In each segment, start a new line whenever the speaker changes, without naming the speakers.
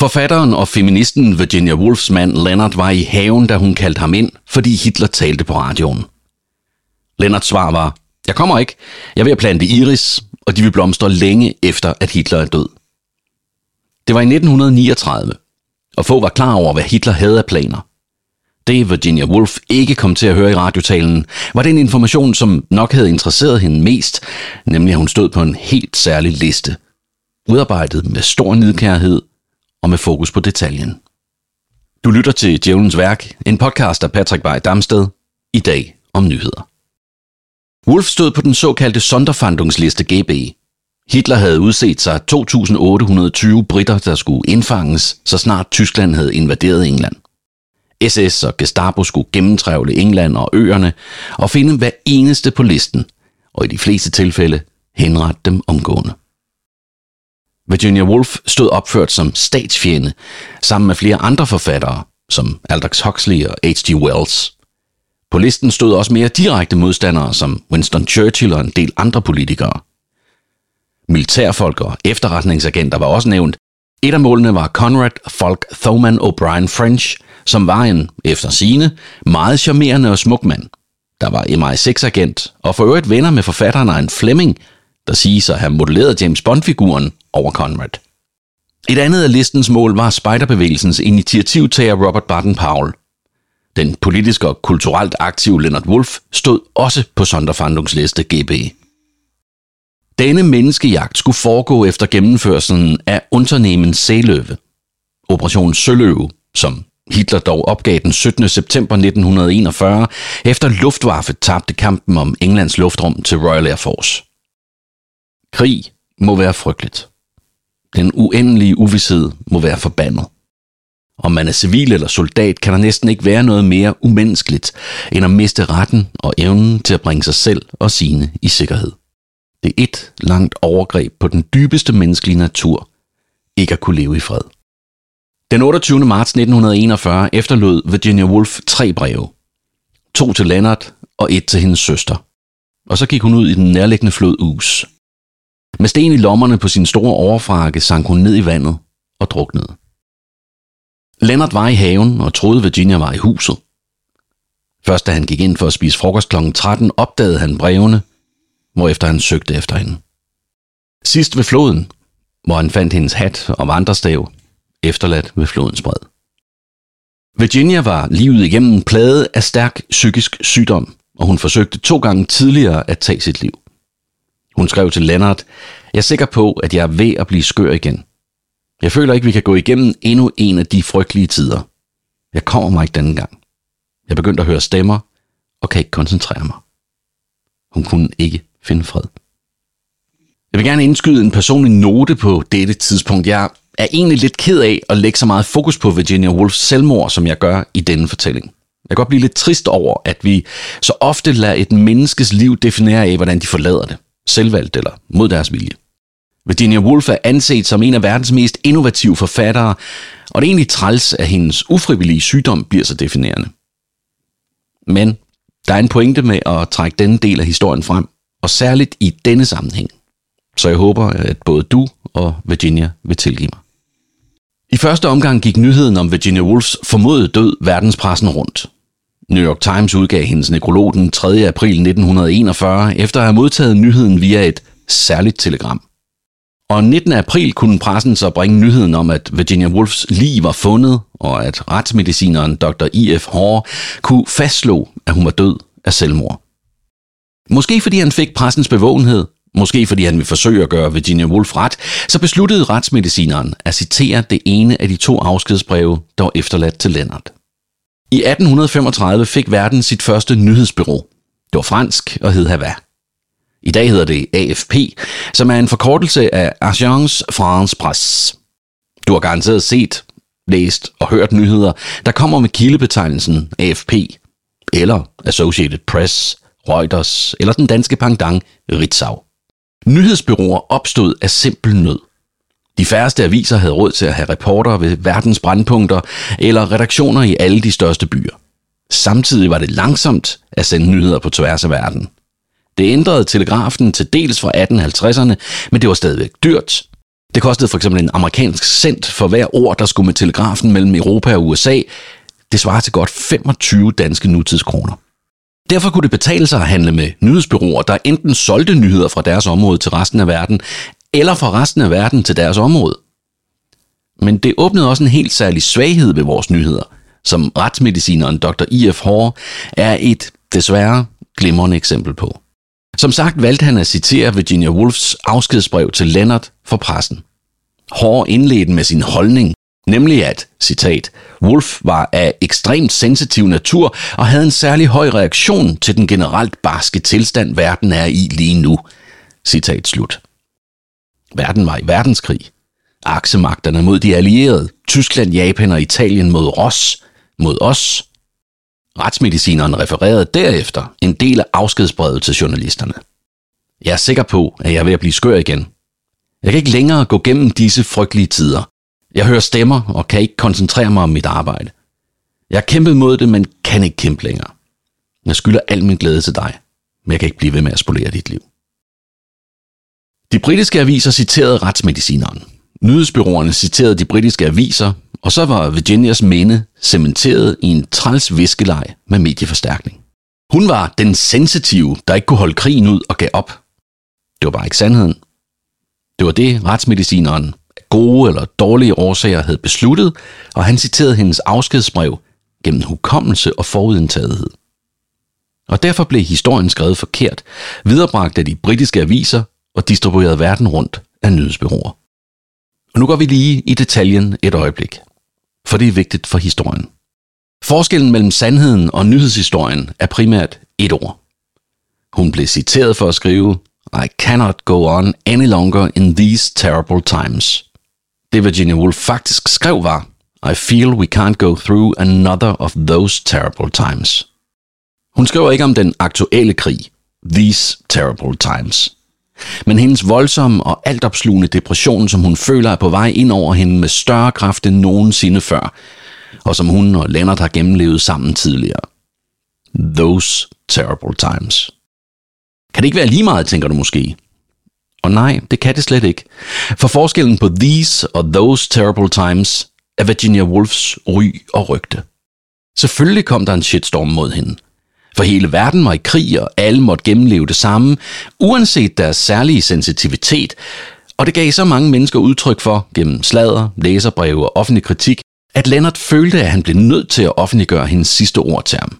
Forfatteren og feministen Virginia Woolfs mand Leonard var i haven, da hun kaldte ham ind, fordi Hitler talte på radioen. Leonards svar var, jeg kommer ikke. Jeg vil plante iris, og de vil blomstre længe efter, at Hitler er død. Det var i 1939, og få var klar over, hvad Hitler havde af planer. Det Virginia Woolf ikke kom til at høre i radiotalen, var den information, som nok havde interesseret hende mest, nemlig at hun stod på en helt særlig liste. Udarbejdet med stor nidkærhed og med fokus på detaljen. Du lytter til Djævelens Værk, en podcast af Patrick Bay Damsted, i dag om nyheder. Wolf stod på den såkaldte Sonderfandungsliste GB. Hitler havde udset sig 2.820 britter, der skulle indfanges, så snart Tyskland havde invaderet England. SS og Gestapo skulle gennemtrævle England og øerne og finde hver eneste på listen, og i de fleste tilfælde henrette dem omgående. Virginia Woolf stod opført som statsfjende, sammen med flere andre forfattere, som Aldous Huxley og H.G. Wells. På listen stod også mere direkte modstandere, som Winston Churchill og en del andre politikere. Militærfolk og efterretningsagenter var også nævnt. Et af målene var Conrad Folk Thoman O'Brien French, som var en, efter sine, meget charmerende og smuk mand. Der var MI6-agent, og for øvrigt venner med forfatteren en Fleming, der siges at have modelleret James Bond-figuren over Conrad. Et andet af listens mål var spejderbevægelsens initiativtager Robert Baden-Powell. Den politisk og kulturelt aktive Leonard Wolf stod også på Sonderfandungsliste GB. Denne menneskejagt skulle foregå efter gennemførelsen af Unternehmen Seeløve. Operation Søløve, som Hitler dog opgav den 17. september 1941, efter Luftwaffe tabte kampen om Englands luftrum til Royal Air Force. Krig må være frygteligt. Den uendelige uvidshed må være forbandet. Om man er civil eller soldat, kan der næsten ikke være noget mere umenneskeligt, end at miste retten og evnen til at bringe sig selv og sine i sikkerhed. Det er et langt overgreb på den dybeste menneskelige natur, ikke at kunne leve i fred. Den 28. marts 1941 efterlod Virginia Woolf tre breve. To til Leonard og et til hendes søster. Og så gik hun ud i den nærliggende flod Us. Med sten i lommerne på sin store overfrakke sank hun ned i vandet og druknede. Leonard var i haven og troede Virginia var i huset. Først da han gik ind for at spise frokost kl. 13, opdagede han brevene, hvorefter han søgte efter hende. Sidst ved floden, hvor han fandt hendes hat og vandrestav, efterladt ved flodens bred. Virginia var livet igennem plaget af stærk psykisk sygdom, og hun forsøgte to gange tidligere at tage sit liv. Hun skrev til Lennart, jeg er sikker på, at jeg er ved at blive skør igen. Jeg føler ikke, vi kan gå igennem endnu en af de frygtelige tider. Jeg kommer mig ikke denne gang. Jeg begyndte at høre stemmer, og kan ikke koncentrere mig. Hun kunne ikke finde fred. Jeg vil gerne indskyde en personlig note på dette tidspunkt. Jeg er egentlig lidt ked af at lægge så meget fokus på Virginia Woolfs selvmord, som jeg gør i denne fortælling. Jeg kan godt blive lidt trist over, at vi så ofte lader et menneskes liv definere af, hvordan de forlader det selvvalgt eller mod deres vilje. Virginia Woolf er anset som en af verdens mest innovative forfattere, og det er egentlig træls, at hendes ufrivillige sygdom bliver så definerende. Men der er en pointe med at trække denne del af historien frem, og særligt i denne sammenhæng. Så jeg håber, at både du og Virginia vil tilgive mig. I første omgang gik nyheden om Virginia Woolfs formodede død verdenspressen rundt. New York Times udgav hendes nekrolog den 3. april 1941, efter at have modtaget nyheden via et særligt telegram. Og 19. april kunne pressen så bringe nyheden om, at Virginia Woolfs liv var fundet, og at retsmedicineren Dr. I.F. Hore kunne fastslå, at hun var død af selvmord. Måske fordi han fik pressens bevågenhed, måske fordi han ville forsøge at gøre Virginia Woolf ret, så besluttede retsmedicineren at citere det ene af de to afskedsbreve, der var efterladt til Leonard. I 1835 fik verden sit første nyhedsbyrå. Det var fransk og hed Hava. I dag hedder det AFP, som er en forkortelse af Agence France Presse. Du har garanteret set, læst og hørt nyheder, der kommer med kildebetegnelsen AFP, eller Associated Press, Reuters eller den danske pangdang Ritzau. Nyhedsbyråer opstod af simpel nød. De færreste aviser havde råd til at have reporter ved verdens brandpunkter eller redaktioner i alle de største byer. Samtidig var det langsomt at sende nyheder på tværs af verden. Det ændrede telegrafen til dels fra 1850'erne, men det var stadigvæk dyrt, Det kostede for eksempel en amerikansk cent for hver ord, der skulle med telegrafen mellem Europa og USA. Det svarer til godt 25 danske nutidskroner. Derfor kunne det betale sig at handle med nyhedsbyråer, der enten solgte nyheder fra deres område til resten af verden, eller fra resten af verden til deres område. Men det åbnede også en helt særlig svaghed ved vores nyheder, som retsmedicineren Dr. I.F. Hoare er et, desværre, glimrende eksempel på. Som sagt valgte han at citere Virginia Woolfs afskedsbrev til Leonard for pressen. Hoare indledte med sin holdning, nemlig at, citat, Wolf var af ekstremt sensitiv natur og havde en særlig høj reaktion til den generelt barske tilstand, verden er i lige nu. Citat slut. Verden var i verdenskrig. Aksemagterne mod de allierede, Tyskland, Japan og Italien mod Ross, mod os. Retsmedicineren refererede derefter en del af afskedsbrevet til journalisterne. Jeg er sikker på, at jeg er ved at blive skør igen. Jeg kan ikke længere gå gennem disse frygtelige tider. Jeg hører stemmer og kan ikke koncentrere mig om mit arbejde. Jeg har kæmpet mod det, men kan ikke kæmpe længere. Jeg skylder al min glæde til dig, men jeg kan ikke blive ved med at spolere dit liv. De britiske aviser citerede retsmedicineren. Nyhedsbyråerne citerede de britiske aviser, og så var Virginias minde cementeret i en træls viskeleg med medieforstærkning. Hun var den sensitive, der ikke kunne holde krigen ud og gav op. Det var bare ikke sandheden. Det var det, retsmedicineren gode eller dårlige årsager havde besluttet, og han citerede hendes afskedsbrev gennem hukommelse og forudindtagethed. Og derfor blev historien skrevet forkert, viderebragt af de britiske aviser og distribueret verden rundt af nyhedsbyråer. Og nu går vi lige i detaljen et øjeblik, for det er vigtigt for historien. Forskellen mellem sandheden og nyhedshistorien er primært et ord. Hun blev citeret for at skrive, I cannot go on any longer in these terrible times. Det Virginia Woolf faktisk skrev var, I feel we can't go through another of those terrible times. Hun skriver ikke om den aktuelle krig, these terrible times. Men hendes voldsomme og altopslugende depression, som hun føler er på vej ind over hende med større kraft end nogensinde før, og som hun og Leonard har gennemlevet sammen tidligere. Those terrible times. Kan det ikke være lige meget, tænker du måske? Og nej, det kan det slet ikke. For forskellen på these og those terrible times er Virginia Woolfs ry og rygte. Selvfølgelig kom der en shitstorm mod hende. For hele verden var i krig, og alle måtte gennemleve det samme, uanset deres særlige sensitivitet, og det gav så mange mennesker udtryk for, gennem slader, læserbreve og offentlig kritik, at Leonard følte, at han blev nødt til at offentliggøre hendes sidste ord til ham.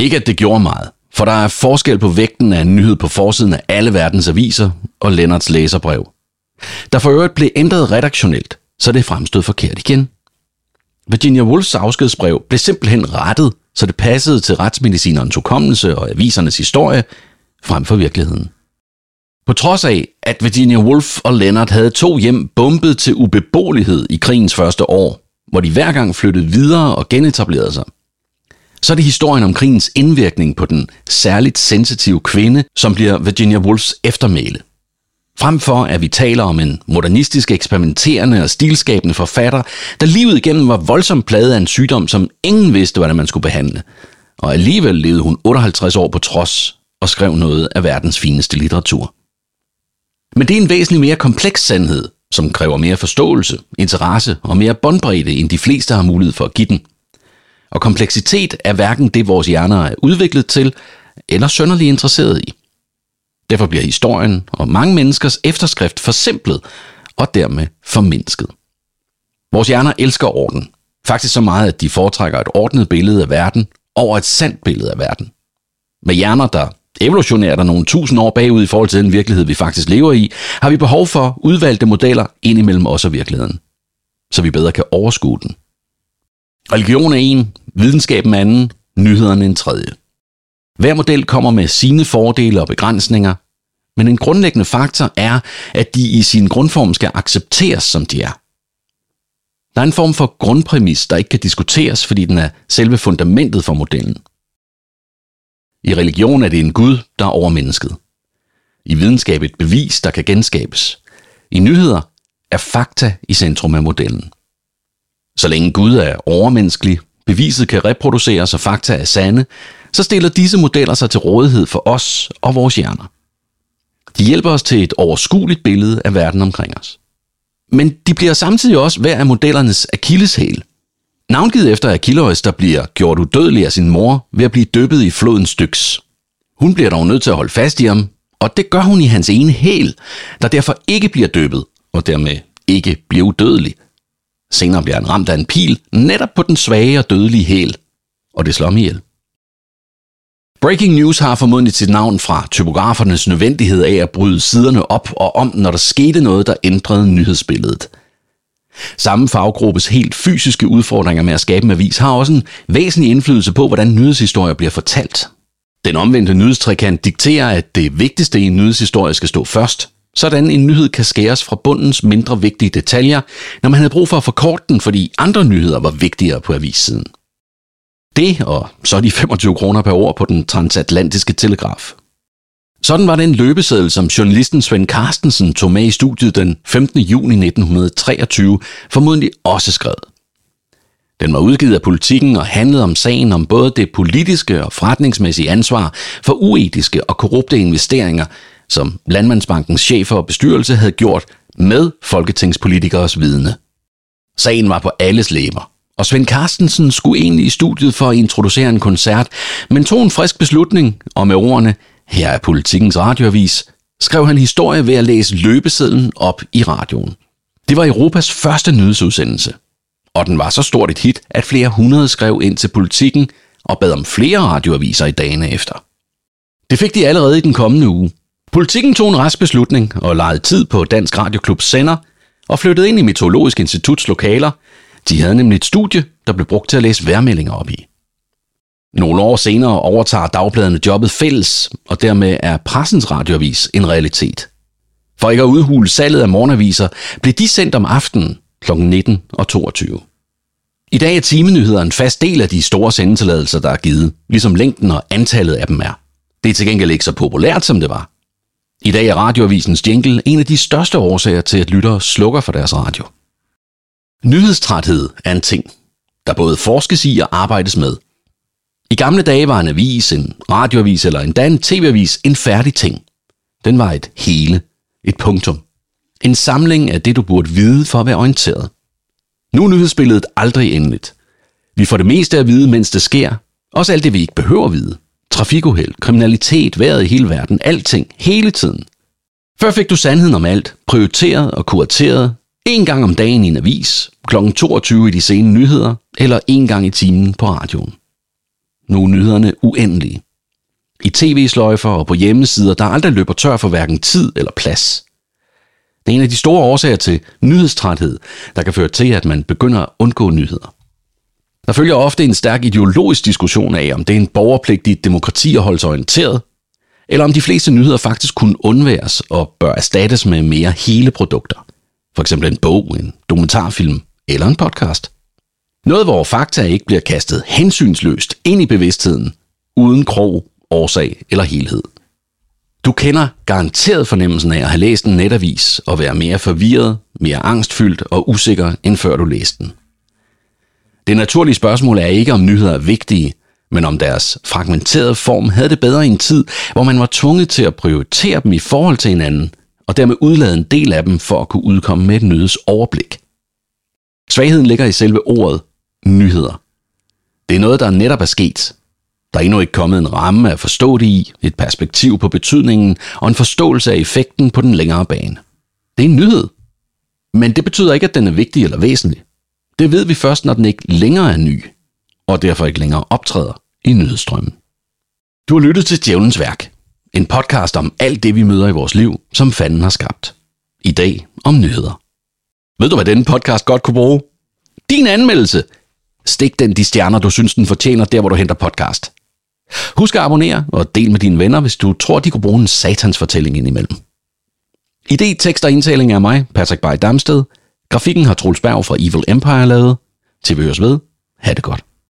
Ikke at det gjorde meget, for der er forskel på vægten af en nyhed på forsiden af alle verdens aviser og Lennarts læserbrev. Der for øvrigt blev ændret redaktionelt, så det fremstod forkert igen. Virginia Woolfs afskedsbrev blev simpelthen rettet, så det passede til retsmedicinerens hukommelse og avisernes historie frem for virkeligheden. På trods af, at Virginia Woolf og Leonard havde to hjem bombet til ubeboelighed i krigens første år, hvor de hver gang flyttede videre og genetablerede sig, så er det historien om krigens indvirkning på den særligt sensitive kvinde, som bliver Virginia Woolfs eftermæle. Frem for at vi taler om en modernistisk, eksperimenterende og stilskabende forfatter, der livet igennem var voldsomt plaget af en sygdom, som ingen vidste, hvordan man skulle behandle. Og alligevel levede hun 58 år på trods og skrev noget af verdens fineste litteratur. Men det er en væsentlig mere kompleks sandhed, som kræver mere forståelse, interesse og mere båndbredde, end de fleste har mulighed for at give den. Og kompleksitet er hverken det, vores hjerner er udviklet til, eller sønderlig interesseret i. Derfor bliver historien og mange menneskers efterskrift forsimplet og dermed formindsket. Vores hjerner elsker orden. Faktisk så meget, at de foretrækker et ordnet billede af verden over et sandt billede af verden. Med hjerner, der evolutionært er nogle tusind år bagud i forhold til den virkelighed, vi faktisk lever i, har vi behov for udvalgte modeller ind imellem os og virkeligheden, så vi bedre kan overskue den. Religion er en, videnskaben anden, nyhederne en tredje. Hver model kommer med sine fordele og begrænsninger, men en grundlæggende faktor er, at de i sin grundform skal accepteres, som de er. Der er en form for grundpræmis, der ikke kan diskuteres, fordi den er selve fundamentet for modellen. I religion er det en Gud, der er over mennesket. I videnskab et bevis, der kan genskabes. I nyheder er fakta i centrum af modellen. Så længe Gud er overmenneskelig, beviset kan reproduceres og fakta er sande, så stiller disse modeller sig til rådighed for os og vores hjerner. De hjælper os til et overskueligt billede af verden omkring os. Men de bliver samtidig også hver af modellernes akilleshæl. Navngivet efter Achilles, der bliver gjort udødelig af sin mor ved at blive dyppet i floden Styx. Hun bliver dog nødt til at holde fast i ham, og det gør hun i hans ene hæl, der derfor ikke bliver dyppet, og dermed ikke bliver udødelig. Senere bliver han ramt af en pil netop på den svage og dødelige hæl, og det slår ham ihjel. Breaking news har formodentlig sit navn fra typografernes nødvendighed af at bryde siderne op og om, når der skete noget, der ændrede nyhedsbilledet. Samme faggruppes helt fysiske udfordringer med at skabe en avis har også en væsentlig indflydelse på, hvordan nyhedshistorier bliver fortalt. Den omvendte nyhedstrikant dikterer, at det vigtigste i en nyhedshistorie skal stå først, sådan en nyhed kan skæres fra bundens mindre vigtige detaljer, når man havde brug for at forkorte den, fordi andre nyheder var vigtigere på avissiden. Det og så de 25 kroner per år på den transatlantiske telegraf. Sådan var den løbeseddel, som journalisten Svend Carstensen tog med i studiet den 15. juni 1923, formodentlig også skrevet. Den var udgivet af politikken og handlede om sagen om både det politiske og forretningsmæssige ansvar for uetiske og korrupte investeringer, som Landmandsbankens chefer og bestyrelse havde gjort med folketingspolitikeres vidne. Sagen var på alles læber, og Svend Carstensen skulle egentlig i studiet for at introducere en koncert, men tog en frisk beslutning, og med ordene, her er politikens radioavis, skrev han historie ved at læse løbesedlen op i radioen. Det var Europas første nyhedsudsendelse, og den var så stort et hit, at flere hundrede skrev ind til politikken og bad om flere radioaviser i dagene efter. Det fik de allerede i den kommende uge. Politikken tog en rask beslutning og lejede tid på Dansk Radioklubs sender og flyttede ind i Meteorologisk Instituts lokaler. De havde nemlig et studie, der blev brugt til at læse værmeldinger op i. Nogle år senere overtager dagbladene jobbet fælles, og dermed er pressens radioavis en realitet. For ikke at udhule salget af morgenaviser, blev de sendt om aftenen kl. 19 og 22. I dag er timenyheder en fast del af de store sendetilladelser, der er givet, ligesom længden og antallet af dem er. Det er til gengæld ikke så populært, som det var. I dag er radioavisens jingle en af de største årsager til, at lyttere slukker for deres radio. Nyhedstræthed er en ting, der både forskes i og arbejdes med. I gamle dage var en avis, en radioavis eller endda en tv-avis en færdig ting. Den var et hele, et punktum. En samling af det, du burde vide for at være orienteret. Nu er nyhedsbilledet aldrig endeligt. Vi får det meste at vide, mens det sker. Også alt det, vi ikke behøver at vide. Trafikuheld, kriminalitet, vejret i hele verden, alting, hele tiden. Før fik du sandheden om alt, prioriteret og kurateret, en gang om dagen i en avis, kl. 22 i de sene nyheder, eller en gang i timen på radioen. Nu er nyhederne uendelige. I tv-sløjfer og på hjemmesider, der aldrig løber tør for hverken tid eller plads. Det er en af de store årsager til nyhedstræthed, der kan føre til, at man begynder at undgå nyheder. Der følger ofte en stærk ideologisk diskussion af, om det er en borgerpligt i et demokrati at holde sig orienteret, eller om de fleste nyheder faktisk kunne undværes og bør erstattes med mere hele produkter. For eksempel en bog, en dokumentarfilm eller en podcast. Noget, hvor fakta ikke bliver kastet hensynsløst ind i bevidstheden, uden krog, årsag eller helhed. Du kender garanteret fornemmelsen af at have læst en netavis og være mere forvirret, mere angstfyldt og usikker, end før du læste den. Det naturlige spørgsmål er ikke, om nyheder er vigtige, men om deres fragmenterede form havde det bedre i en tid, hvor man var tvunget til at prioritere dem i forhold til hinanden, og dermed udlade en del af dem for at kunne udkomme med et nyheds overblik. Svagheden ligger i selve ordet nyheder. Det er noget, der netop er sket. Der er endnu ikke kommet en ramme at forstå det i, et perspektiv på betydningen og en forståelse af effekten på den længere bane. Det er en nyhed. Men det betyder ikke, at den er vigtig eller væsentlig. Det ved vi først, når den ikke længere er ny, og derfor ikke længere optræder i nyhedsstrømmen. Du har lyttet til Djævlens Værk, en podcast om alt det, vi møder i vores liv, som fanden har skabt. I dag om nyheder. Ved du, hvad denne podcast godt kunne bruge? Din anmeldelse. Stik den de stjerner, du synes, den fortjener, der hvor du henter podcast. Husk at abonnere og del med dine venner, hvis du tror, de kunne bruge en satans fortælling indimellem. Idé, tekst og indtaling er mig, Patrick Bay Damsted. Grafikken har Troels Berg fra Evil Empire lavet. Til vi høres ved. Ha' det godt.